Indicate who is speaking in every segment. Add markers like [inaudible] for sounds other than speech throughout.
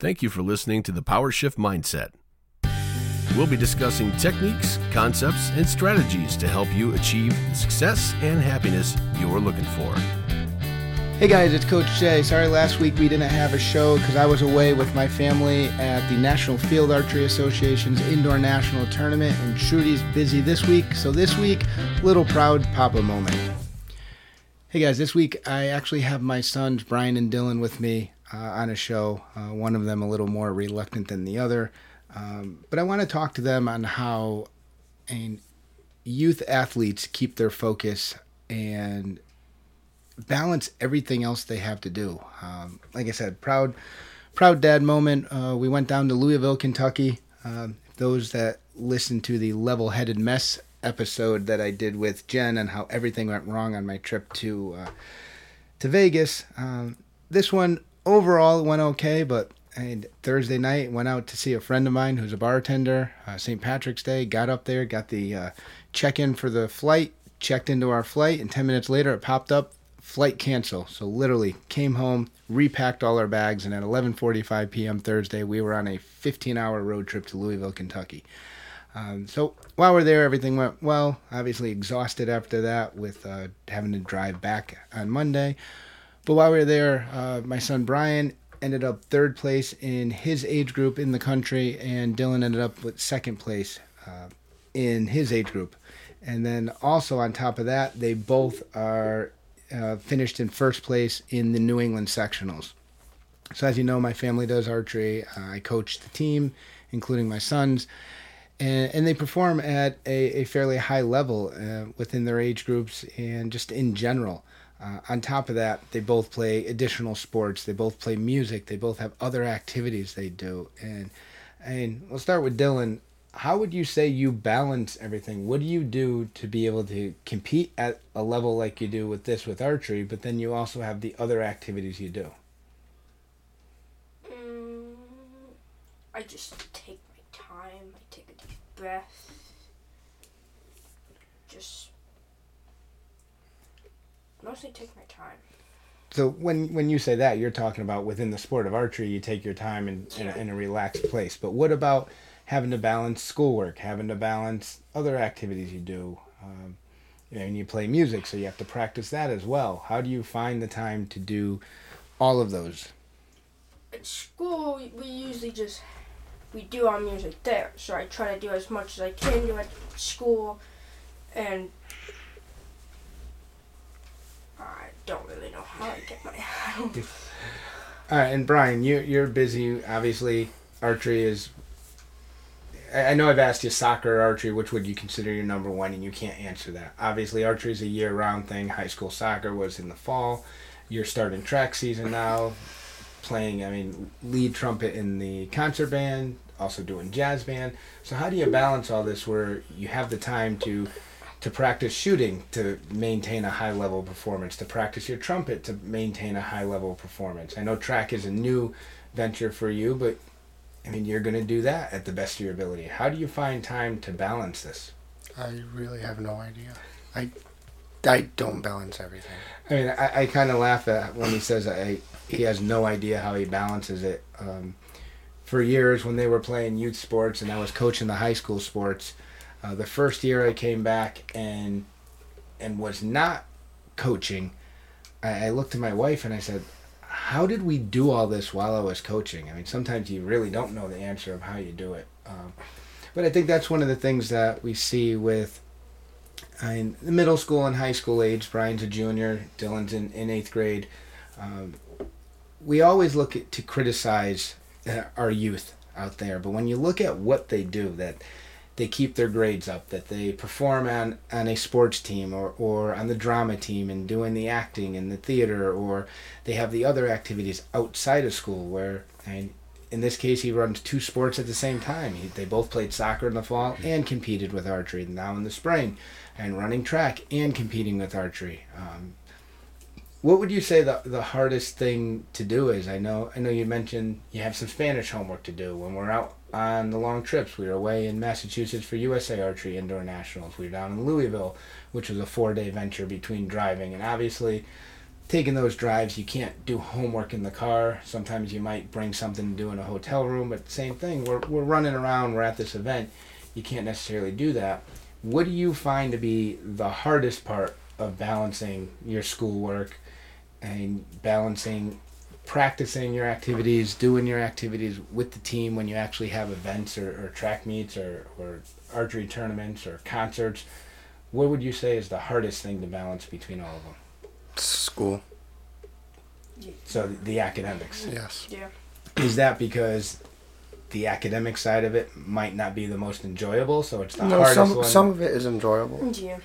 Speaker 1: Thank you for listening to the Power Shift Mindset. We'll be discussing techniques, concepts, and strategies to help you achieve the success and happiness you're looking for.
Speaker 2: Hey guys, it's Coach Jay. Sorry last week we didn't have a show because I was away with my family at the National Field Archery Association's Indoor National Tournament, and Trudy's busy this week. So this week, little proud papa moment. Hey guys, this week I actually have my sons Bryan and Dylan with me uh, on a show. Uh, one of them a little more reluctant than the other, um, but I want to talk to them on how and youth athletes keep their focus and balance everything else they have to do. Um, like I said, proud, proud dad moment. Uh, we went down to Louisville, Kentucky. Uh, those that listened to the level-headed mess episode that I did with Jen and how everything went wrong on my trip to uh, to Vegas. Um, this one overall it went okay, but I Thursday night went out to see a friend of mine who's a bartender. Uh, St. Patrick's Day, got up there, got the uh, check in for the flight, checked into our flight, and ten minutes later it popped up flight cancel. So literally came home, repacked all our bags, and at 11:45 p.m. Thursday, we were on a 15-hour road trip to Louisville, Kentucky. Um, so while we're there, everything went well. Obviously exhausted after that with uh, having to drive back on Monday. But while we were there, uh, my son Bryan ended up third place in his age group in the country, and Dylan ended up with second place uh, in his age group. And then also on top of that, they both are uh, finished in first place in the New England sectionals. So, as you know, my family does archery. Uh, I coach the team, including my sons, and, and they perform at a, a fairly high level uh, within their age groups and just in general. Uh, on top of that, they both play additional sports. They both play music. They both have other activities they do. And and we'll start with Dylan how would you say you balance everything? What do you do to be able to compete at a level like you do with this with archery, but then you also have the other activities you do?
Speaker 3: Mm, I just take my time. I take a deep breath. Just mostly take my time.
Speaker 2: So when when you say that, you're talking about within the sport of archery, you take your time in, in, a, in a relaxed place. But what about having to balance schoolwork, having to balance other activities you do. Um, you know, and you play music, so you have to practice that as well. How do you find the time to do all of those?
Speaker 3: At school, we usually just we do our music there, so I try to do as much as I can do at school, and I don't really know how I get my. [laughs]
Speaker 2: all right, and Bryan, you you're busy. Obviously, archery is I know I've asked you soccer or archery, which would you consider your number one, and you can't answer that. Obviously, archery is a year round thing. High school soccer was in the fall. You're starting track season now, playing, I mean, lead trumpet in the concert band, also doing jazz band. So, how do you balance all this where you have the time to to practice shooting to maintain a high level performance, to practice your trumpet to maintain a high level performance? I know track is a new venture for you, but I mean, you're going to do that at the best of your ability. How do you find time to balance this?
Speaker 4: I really have no idea. I, I don't balance everything.
Speaker 2: I mean, I, I kind of laugh at when he says I, he has no idea how he balances it. Um, for years, when they were playing youth sports and I was coaching the high school sports, uh, the first year I came back and and was not coaching, I, I looked at my wife and I said, how did we do all this while I was coaching? I mean, sometimes you really don't know the answer of how you do it. Um, but I think that's one of the things that we see with I mean, the middle school and high school age. Bryan's a junior, Dylan's in, in eighth grade. Um, we always look at, to criticize uh, our youth out there, but when you look at what they do, that they keep their grades up, that they perform on, on a sports team or, or on the drama team and doing the acting and the theater, or they have the other activities outside of school where, and in this case, he runs two sports at the same time. He, they both played soccer in the fall and competed with archery now in the spring, and running track and competing with archery. Um, what would you say the the hardest thing to do is? I know I know you mentioned you have some Spanish homework to do when we're out on the long trips. We were away in Massachusetts for USA Archery Indoor Nationals. We were down in Louisville, which was a four day venture between driving. And obviously, taking those drives, you can't do homework in the car. Sometimes you might bring something to do in a hotel room, but same thing. We're, we're running around, we're at this event. You can't necessarily do that. What do you find to be the hardest part of balancing your schoolwork and balancing practicing your activities, doing your activities with the team when you actually have events or, or track meets or, or archery tournaments or concerts? What would you say is the hardest thing to balance between all of them?
Speaker 4: School.
Speaker 2: So the, the academics.
Speaker 4: Yes.
Speaker 3: Yeah.
Speaker 2: Is that because the academic side of it might not be the most enjoyable, so it's the
Speaker 4: No,
Speaker 2: hardest
Speaker 4: some
Speaker 2: one?
Speaker 4: some of it is enjoyable.
Speaker 3: Yeah.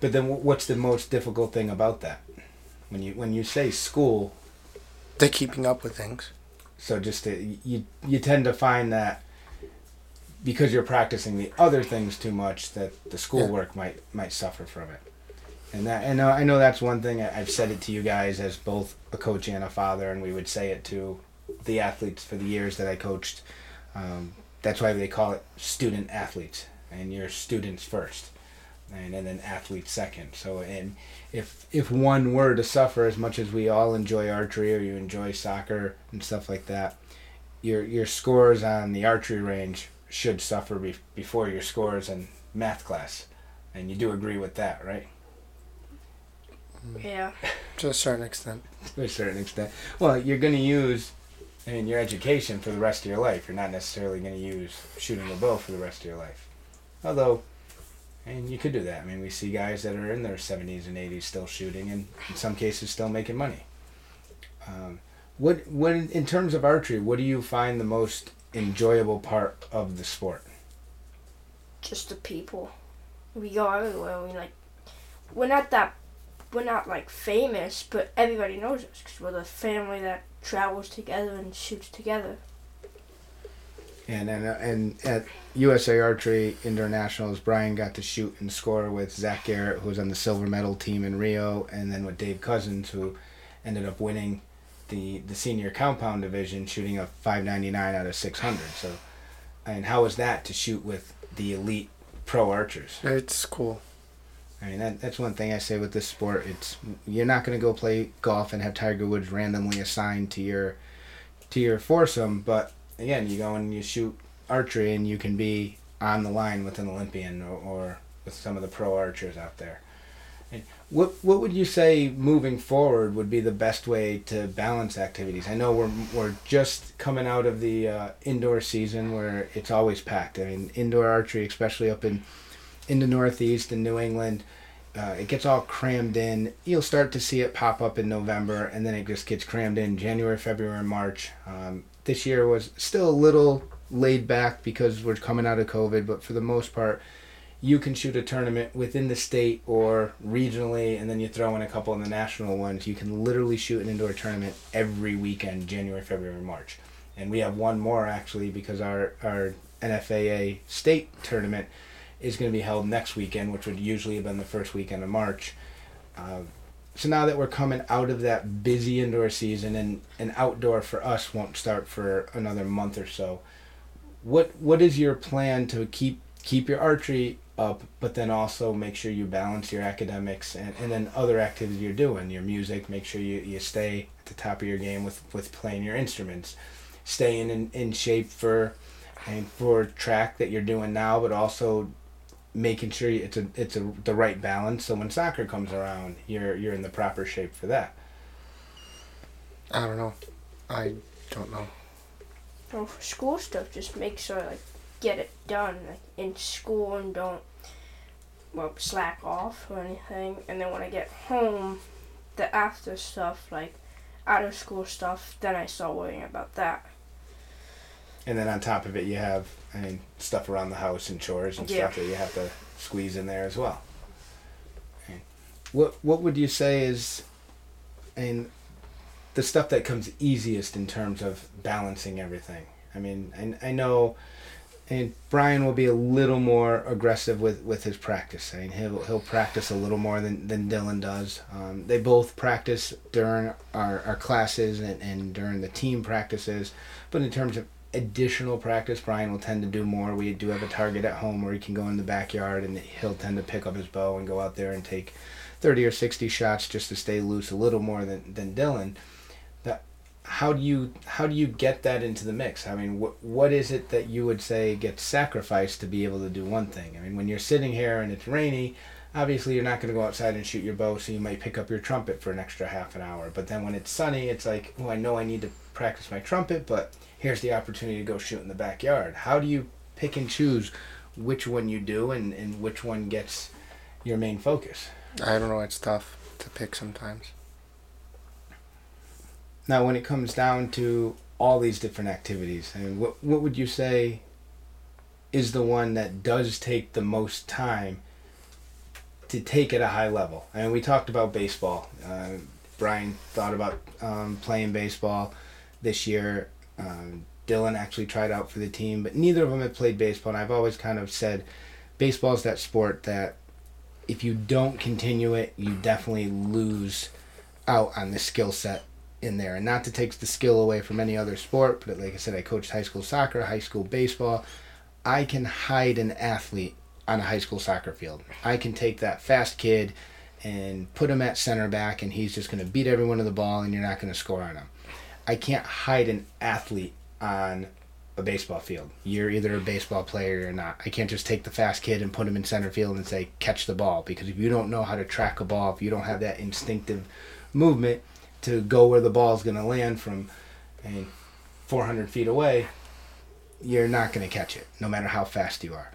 Speaker 2: But then, what's the most difficult thing about that? When you when you say school,
Speaker 4: They're keeping up with things.
Speaker 2: so just to, you you tend to find that because you're practicing the other things too much, that the schoolwork might might suffer from it. And that and I know that's one thing I've said it to you guys as both a coach and a father, and we would say it to the athletes for the years that I coached. Um, that's why they call it student athletes, and you're students first, and, and then athletes second. So, and if if one were to suffer as much as we all enjoy archery or you enjoy soccer and stuff like that, your your scores on the archery range should suffer be, before your scores in math class, and you do agree with that, right?
Speaker 3: Yeah. [laughs]
Speaker 4: To a certain extent.
Speaker 2: to a certain extent. Well, you're going to use in your education for the rest of your life. You're not necessarily going to use shooting a bow for the rest of your life. Although, and you could do that. I mean, we see guys that are in their 70s and 80s still shooting, and in some cases still making money. Um, what, what in terms of archery, what do you find the most enjoyable part of the sport?
Speaker 3: Just the people. We go everywhere. We like. We're not that. We're not like famous, but everybody knows us because we're the family that travels together and shoots together.
Speaker 2: And and, and at USA Archery Internationals, Bryan got to shoot and score with Zach Garrett, who was on the silver medal team in Rio, and then with Dave Cousins, who ended up winning the the senior compound division, shooting a 599 out of 600. So, and how was that to shoot with the elite pro archers?
Speaker 4: It's cool.
Speaker 2: I mean, that, that's one thing I say with this sport. It's you're not going to go play golf and have Tiger Woods randomly assigned to your to your foursome, but again, you go and you shoot archery, and you can be on the line with an Olympian or, or with some of the pro archers out there. And what what would you say moving forward would be the best way to balance activities? I know we're we're just coming out of the uh, indoor season where it's always packed. I mean, indoor archery, especially up in in the Northeast and New England, uh, it gets all crammed in. You'll start to see it pop up in November, and then it just gets crammed in January, February, March. Um, this year was still a little laid back because we're coming out of COVID, but for the most part, you can shoot a tournament within the state or regionally, and then you throw in a couple of the national ones. You can literally shoot an indoor tournament every weekend, January, February, March. And we have one more actually because our, our NFAA state tournament is going to be held next weekend, which would usually have been the first weekend of March. Uh, so now that we're coming out of that busy indoor season and, and outdoor for us won't start for another month or so, what what is your plan to keep keep your archery up, but then also make sure you balance your academics and, and then other activities you're doing, your music, make sure you, you stay at the top of your game with, with playing your instruments, staying in, in shape for and for track that you're doing now, but also making sure it's a it's a the right balance. So when soccer comes around, you're you're in the proper shape for that.
Speaker 4: I don't know. I don't know.
Speaker 3: Well, school stuff, just make sure like get it done like in school and don't well slack off or anything. And then when I get home, the after stuff like out of school stuff, then I start worrying about that.
Speaker 2: And then on top of it, you have I mean stuff around the house and chores and
Speaker 3: Yeah.
Speaker 2: stuff that you have to squeeze in there as well. And what what would you say is, and the stuff that comes easiest in terms of balancing everything? I mean, I, I know, and Bryan will be a little more aggressive with, with his practice. I mean, he'll he'll practice a little more than, than Dylan does. Um, they both practice during our, our classes and, and during the team practices, but in terms of additional practice, Bryan will tend to do more. We do have a target at home where he can go in the backyard and he'll tend to pick up his bow and go out there and take 30 or 60 shots just to stay loose a little more than, than Dylan. That how do you how do you get that into the mix? I mean, what what is it that you would say gets sacrificed to be able to do one thing? I mean, when you're sitting here and it's rainy, obviously you're not going to go outside and shoot your bow, so you might pick up your trumpet for an extra half an hour. But then when it's sunny, it's like, oh, I know I need to practice my trumpet, but here's the opportunity to go shoot in the backyard. How do you pick and choose which one you do and, and which one gets your main focus?
Speaker 4: I don't know. It's tough to pick sometimes.
Speaker 2: Now, when it comes down to all these different activities, I mean, what what would you say is the one that does take the most time to take at a high level? I mean, we talked about baseball. Uh, Bryan thought about um, playing baseball this year. Um, Dylan actually tried out for the team, but neither of them had played baseball. And I've always kind of said, baseball is that sport that if you don't continue it, you definitely lose out on the skill set in there. And not to take the skill away from any other sport, but like I said, I coached high school soccer, high school baseball. I can hide an athlete on a high school soccer field. I can take that fast kid and put him at center back, and he's just going to beat everyone to the ball, and you're not going to score on him. I can't hide an athlete on a baseball field. You're either a baseball player or not. I can't just take the fast kid and put him in center field and say catch the ball because if you don't know how to track a ball, if you don't have that instinctive movement to go where the ball is going to land from I mean, 400 feet away, you're not going to catch it no matter how fast you are.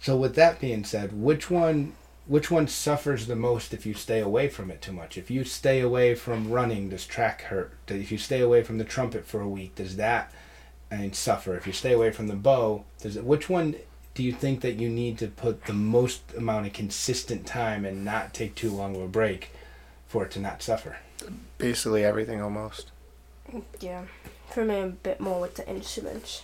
Speaker 2: So with that being said, which one which one suffers the most if you stay away from it too much? If you stay away from running, does track hurt? If you stay away from the trumpet for a week, does that I mean, suffer? If you stay away from the bow, does it? Which one do you think that you need to put the most amount of consistent time and not take too long of a break for it to not suffer?
Speaker 4: Basically everything almost.
Speaker 3: Yeah, for me a bit more with the instruments.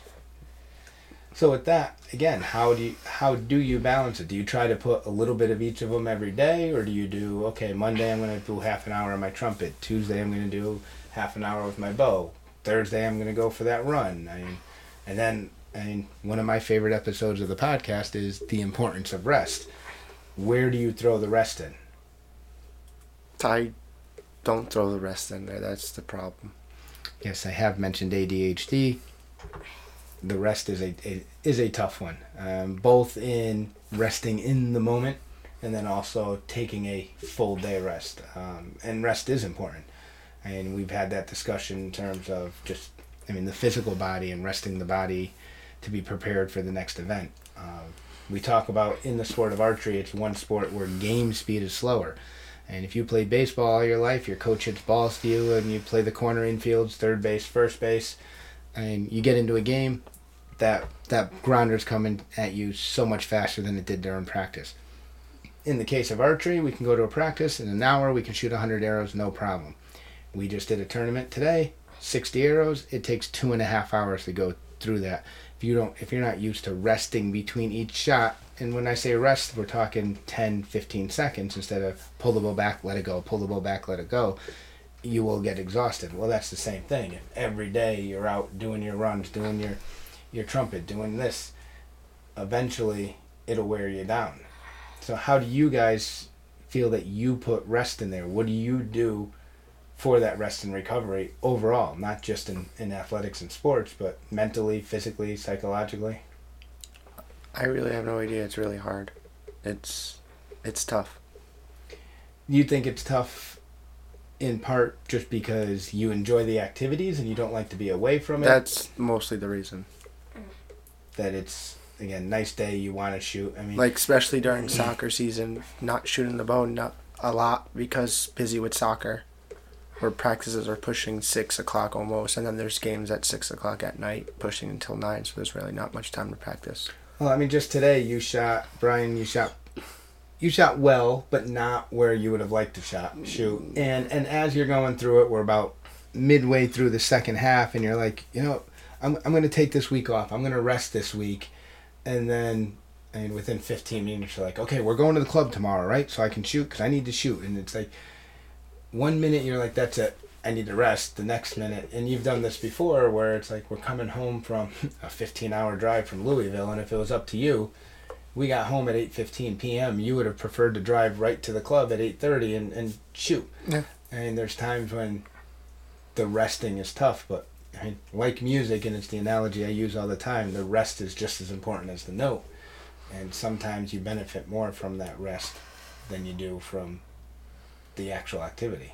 Speaker 2: So with that, again, how do you how do you balance it? Do you try to put a little bit of each of them every day, or do you do okay? Monday I'm going to do half an hour on my trumpet. Tuesday I'm going to do half an hour with my bow. Thursday I'm going to go for that run. I mean, and then I mean, one of my favorite episodes of the podcast is the importance of rest. Where do you throw the rest in?
Speaker 4: I don't throw the rest in there. That's the problem.
Speaker 2: Yes, I have mentioned ADHD. The rest is a, a is a tough one, um, both in resting in the moment and then also taking a full day rest. Um, and rest is important, and we've had that discussion in terms of just, I mean, the physical body and resting the body to be prepared for the next event. Um, we talk about in the sport of archery, it's one sport where game speed is slower. And if you played baseball all your life, your coach hits balls to you, and you play the corner infields, third base, first base, and you get into a game, that that grounder's coming at you so much faster than it did during practice. In the case of archery, we can go to a practice in an hour, we can shoot 100 arrows, no problem. We just did a tournament today, 60 arrows. It takes two and a half hours to go through that. If you don't, if you're not used to resting between each shot, and when I say rest, we're talking 10, 15 seconds instead of pull the bow back, let it go, pull the bow back, let it go. You will get exhausted. Well, that's the same thing. If every day you're out doing your runs, doing your your trumpet, doing this, eventually it'll wear you down. So how do you guys feel that you put rest in there? What do you do for that rest and recovery overall, not just in, in athletics and sports, but mentally, physically, psychologically?
Speaker 4: I really have no idea. It's really hard. It's it's tough.
Speaker 2: You think it's tough in part just because you enjoy the activities and you don't like to be away from it?
Speaker 4: That's mostly the reason.
Speaker 2: that it's again nice day you want to shoot. I mean,
Speaker 4: Like especially during soccer season, not shooting the bow not a lot because busy with soccer. Where practices are pushing six o'clock almost, and then there's games at six o'clock at night, pushing until nine. So there's really not much time to practice.
Speaker 2: well, I mean, just today you shot Bryan. You shot. You shot well, but not where you would have liked to shot shoot. And and as you're going through it, we're about midway through the second half, and you're like, you know, I'm I'm to take this week off. I'm to rest this week, and then and within 15 minutes you're like, okay, we're going to the club tomorrow, right? So I can shoot because I need to shoot. And it's like one minute you're like, that's it. I need to rest. The next minute, and you've done this before, where it's like we're coming home from [laughs] a 15 hour drive from Louisville, and if it was up to you, we got home at 8.15 p.m you would have preferred to drive right to the club at 8.30 and, and shoot.
Speaker 4: Yeah.
Speaker 2: and there's times when the resting is tough but I mean, like music and it's the analogy i use all the time the rest is just as important as the note. And sometimes you benefit more from that rest than you do from the actual activity.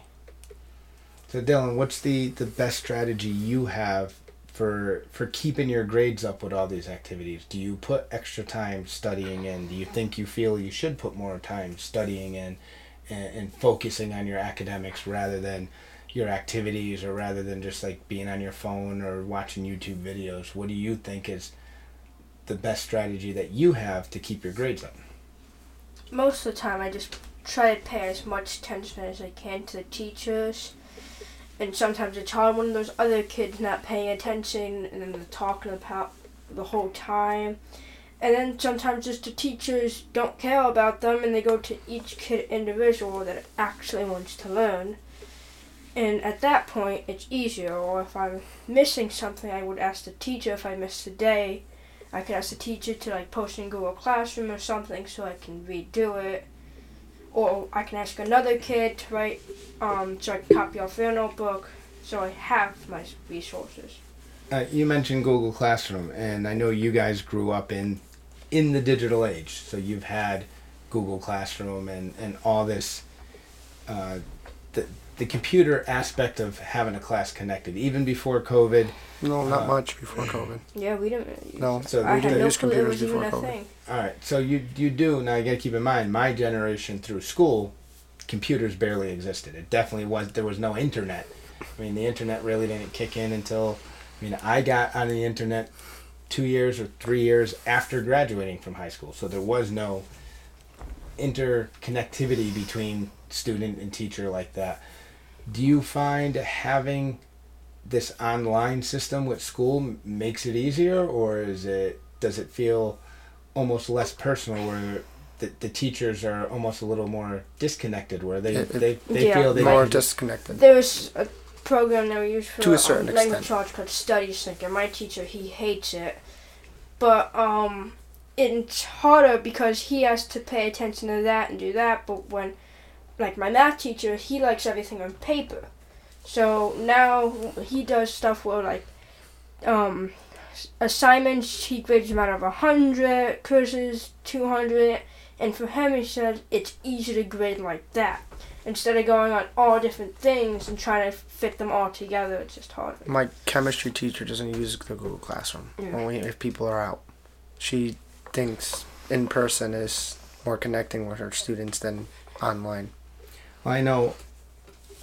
Speaker 2: So dylan what's the the best strategy you have for for keeping your grades up with all these activities? Do you put extra time studying in? Do you think you feel you should put more time studying in and, and focusing on your academics rather than your activities or rather than just like being on your phone or watching youtube videos? What do you think is the best strategy that you have to keep your grades up?
Speaker 3: Most of the time I just try to pay as much attention as I can to the teachers. And sometimes it's hard when there's other kids not paying attention and then they're talking about the whole time. And then sometimes just the teachers don't care about them and they go to each kid individual that actually wants to learn. And at that point, it's easier. Or if I'm missing something, I would ask the teacher if I missed a day. I could ask the teacher to like post in Google Classroom or something so I can redo it. Or I can ask another kid to write, um, so I can copy off their notebook. So I have my resources.
Speaker 2: uh, you mentioned google classroom and i know you guys grew up in in the digital age so you've had google classroom and and all this uh, the, the computer aspect of having a class connected even before covid
Speaker 4: No, not
Speaker 2: Uh,
Speaker 4: much before COVID. [laughs]
Speaker 3: Yeah, we didn't really use
Speaker 4: No,
Speaker 2: So
Speaker 3: I
Speaker 2: we
Speaker 3: had
Speaker 2: didn't
Speaker 3: no
Speaker 4: use computers
Speaker 3: was even
Speaker 4: before COVID.
Speaker 3: thing.
Speaker 2: All right, so you you do now. You got to keep in mind, my generation through school, computers barely existed. It definitely was. There was no internet. I mean, the internet really didn't kick in until, I mean, I got on the internet two years or three years after graduating from high school. So there was no interconnectivity between student and teacher like that. Do you find having this online system with school makes it easier, or is it does it feel almost less personal, where the, the teachers are almost a little more disconnected, where they
Speaker 4: It- it-
Speaker 2: they, they
Speaker 3: Yeah.
Speaker 2: feel they
Speaker 4: More
Speaker 2: can-
Speaker 4: disconnected.
Speaker 3: There's a program that we use for
Speaker 4: To a certain
Speaker 3: um, language
Speaker 4: extent.
Speaker 3: arts called Study Sync, my teacher he hates it, but um, it's harder because he has to pay attention to that and do that. But when, like my math teacher, he likes everything on paper, so now he does stuff where like, um, assignments he grades them out of a hundred, quizzes two hundred, and for him he said it's easy to grade like that instead of going on all different things and trying to fit them all together, it's just harder.
Speaker 4: My chemistry teacher doesn't use the Google Classroom.
Speaker 3: Yeah.
Speaker 4: Only if people are out. She thinks in person is more connecting with her students than online.
Speaker 2: Well, I know.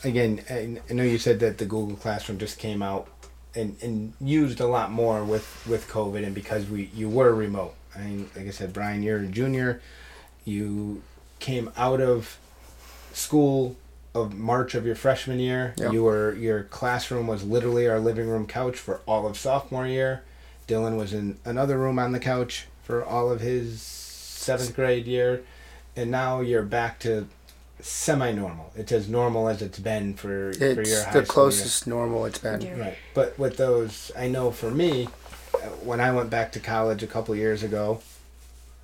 Speaker 2: Again, I I know you said that the Google Classroom just came out and, and used a lot more with, with COVID, and because we you were remote. I mean, like I said, Bryan, you're a junior. You came out of school of March of your freshman year.
Speaker 4: Yeah.
Speaker 2: You were your classroom was literally our living room couch for all of sophomore year. Dylan was in another room on the couch for all of his seventh grade year, and now you're back to semi-normal. It's as normal as it's been for for your
Speaker 4: It's the
Speaker 2: school
Speaker 4: closest normal it's been.
Speaker 3: Yeah.
Speaker 2: Right, but with those, I know for me, uh, when I went back to college a couple years ago,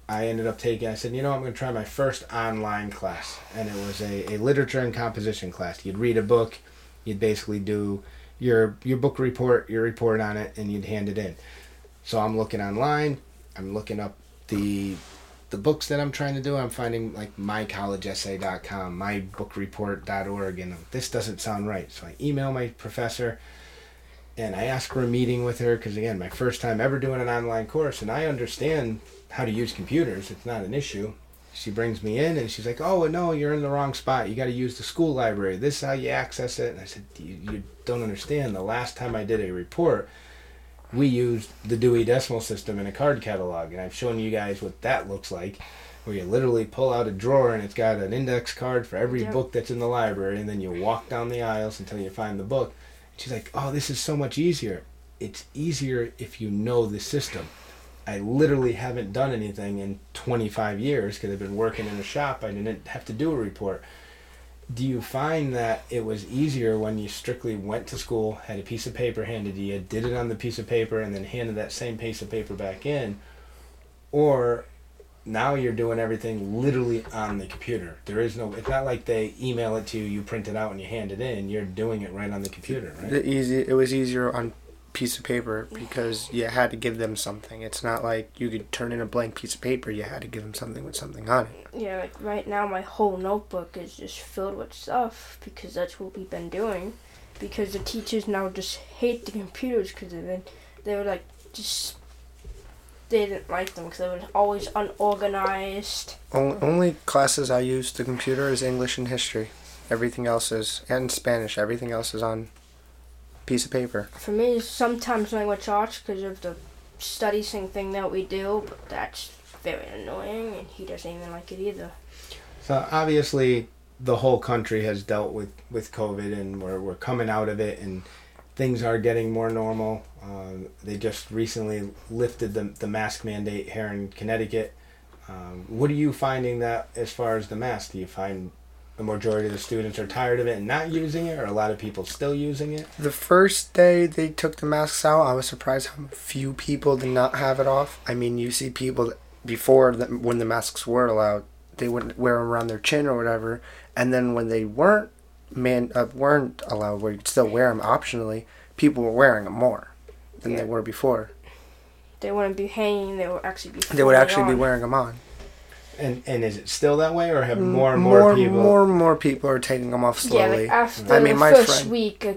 Speaker 2: I ended up taking. I said, you know, I'm going to try my first online class, and it was a, a literature and composition class. You'd read a book, you'd basically do your your book report, your report on it, and you'd hand it in. So I'm looking online. I'm looking up the the books that I'm trying to do. I'm finding like mycollegeessay.com, mybookraport.org, and this doesn't sound right. So I email my professor and I ask for a meeting with her because again, my first time ever doing an online course, and I understand how to use computers. It's not an issue. She brings me in and she's like, "Oh no, you're in the wrong spot. You got to use the school library. This is how you access it." And I said, "You, you don't understand. The last time I did a report, we used the Dewey Decimal System in a card catalog, and I've shown you guys what that looks like." Where you literally pull out a drawer and it's got an index card for every
Speaker 3: Yep.
Speaker 2: book that's in the library, and then you walk down the aisles until you find the book. She's like, "Oh, this is so much easier. It's easier if you know the system." I literally haven't done anything in 25 years because I've been working in a shop. I didn't have to do a report. Do you find that it was easier when you strictly went to school, had a piece of paper handed to you, did it on the piece of paper, and then handed that same piece of paper back in? Or now you're doing everything literally on the computer. There is no. It's not like they email it to you, you print it out, and you hand it in. You're doing it right on the computer, right?
Speaker 4: The easy. It was easier on piece of paper because you had to give them something. It's not like you could turn in a blank piece of paper. You had to give them something with something on it.
Speaker 3: Yeah, like right now my whole notebook is just filled with stuff because that's what we've been doing. Because the teachers now just hate the computers because they've been, they were like just they didn't like them because they were always unorganized.
Speaker 4: Only, only classes I use the computer is English and history. Everything else is and Spanish. Everything else is on piece of paper.
Speaker 3: For me, it's sometimes language arts because of the study thing thing that we do, but that's very annoying, and he doesn't even like it either.
Speaker 2: So obviously, the whole country has dealt with with COVID, and we're we're coming out of it, and things are getting more normal. Um, they just recently lifted the the mask mandate here in Connecticut. Um, what are you finding that as far as the mask? Do you find the majority of the students are tired of it and not using it, or a lot of people still using it?
Speaker 4: The first day they took the masks out, I was surprised how few people did not have it off. I mean, you see people before the, when the masks were allowed, they wouldn't wear them around their chin or whatever, and then when they weren't man uh, weren't allowed, where you'd still wear them optionally, people were wearing them more than
Speaker 3: Yeah.
Speaker 4: they were before.
Speaker 3: They wouldn't be hanging; they would actually be.
Speaker 4: They would
Speaker 3: floating
Speaker 4: actually be wearing them on.
Speaker 2: And and is it still that way, or have more and more,
Speaker 4: more,
Speaker 2: people?
Speaker 4: more and more people are taking them off slowly.
Speaker 3: Yeah, like after
Speaker 4: I mean,
Speaker 3: the
Speaker 4: my
Speaker 3: first
Speaker 4: friend-
Speaker 3: week,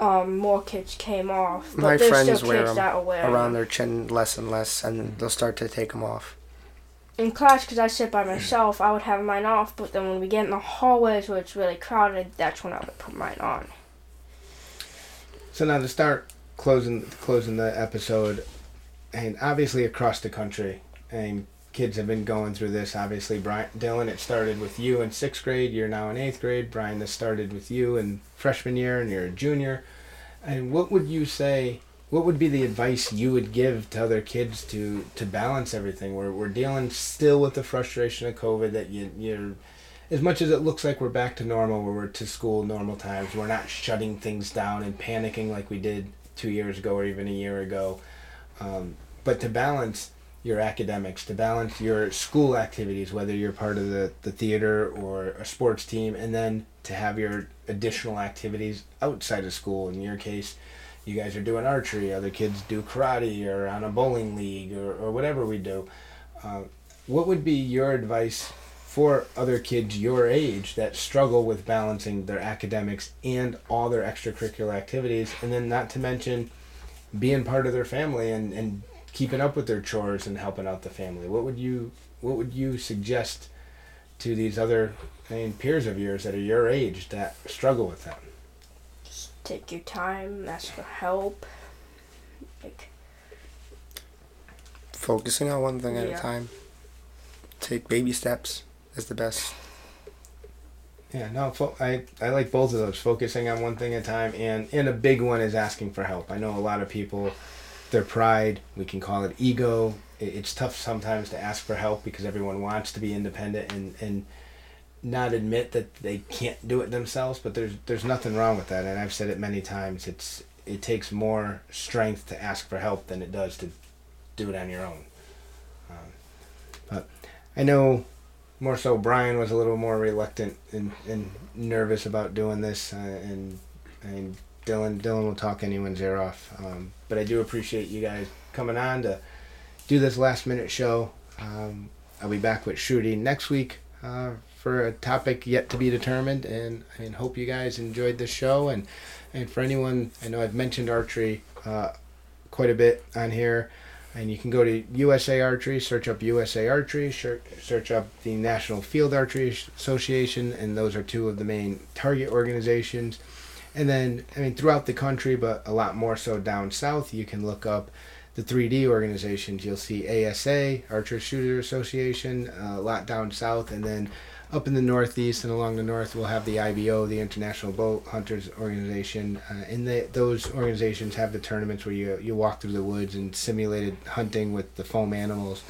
Speaker 3: um, more kids came off, but
Speaker 4: My
Speaker 3: there's
Speaker 4: friends
Speaker 3: still
Speaker 4: wear
Speaker 3: kids
Speaker 4: them
Speaker 3: that are wearing
Speaker 4: around
Speaker 3: them.
Speaker 4: their chin less and less, and they'll start to take them off.
Speaker 3: in class because I sit by myself. I would have mine off, but then when we get in the hallways where it's really crowded, that's when I would put mine on.
Speaker 2: So now to start closing closing the episode, and obviously across the country, and kids have been going through this. Obviously, Bryan Dylan, it started with you in sixth grade. You're now in eighth grade. Bryan, this started with you in freshman year, and you're a junior. And what would you say? What would be the advice you would give to other kids to to balance everything? We're we're dealing still with the frustration of COVID. That you you're as much as it looks like we're back to normal, where we're to school normal times, we're not shutting things down and panicking like we did two years ago or even a year ago. Um, but to balance your academics, to balance your school activities, whether you're part of the, the theater or a sports team, and then to have your additional activities outside of school. In your case, you guys are doing archery, other kids do karate or on a bowling league or, or whatever we do. Uh, what would be your advice for other kids your age that struggle with balancing their academics and all their extracurricular activities and then not to mention being part of their family and, and keeping up with their chores and helping out the family what would you what would you suggest to these other I mean, peers of yours that are your age that struggle with that
Speaker 3: Just take your time, ask for help. Like,
Speaker 4: Focusing on one thing at
Speaker 3: Yeah.
Speaker 4: a time. Take baby steps is the best.
Speaker 2: Yeah, no, fo- I I like both of those. Focusing on one thing at a time, and and a big one is asking for help. I know a lot of people, their pride, we can call it ego. It's tough sometimes to ask for help because everyone wants to be independent and and not admit that they can't do it themselves. But there's there's nothing wrong with that, and I've said it many times. It's it takes more strength to ask for help than it does to do it on your own. Um, but I know more so Bryan was a little more reluctant and, and nervous about doing this uh, and and Dylan Dylan will talk anyone's ear off um, but I do appreciate you guys coming on to do this last minute show um, I'll be back with Shruti next week uh, for a topic yet to be determined and and hope you guys enjoyed the show and and for anyone I know I've mentioned archery uh, quite a bit on here and you can go to USA Archery, search up USA Archery, search, search up the National Field Archery Association, and those are two of the main target organizations. And then, I mean, throughout the country, but a lot more so down south, you can look up the 3D organizations. You'll see ASA, Archer Shooter Association, uh, a lot down south, and then up in the northeast and along the north, we'll have the IBO, the International Bow Hunters Organization, uh, and those organizations have the tournaments where you you walk through the woods and simulated hunting with the foam animals.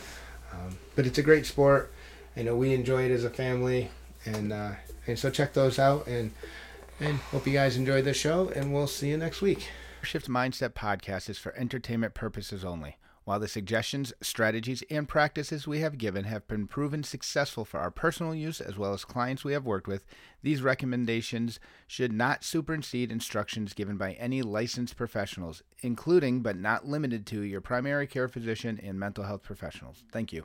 Speaker 2: Um, but it's a great sport. I know we enjoy it as a family, and uh, and so check those out. And and hope you guys enjoyed the show. And we'll see you next week. Shift Mindset podcast is for entertainment purposes only. While the suggestions, strategies, and practices we have given have been proven successful for our personal use as well as clients we have worked with, these recommendations should not supersede instructions given by any licensed professionals, including but not limited to your primary care physician and mental health professionals. Thank you.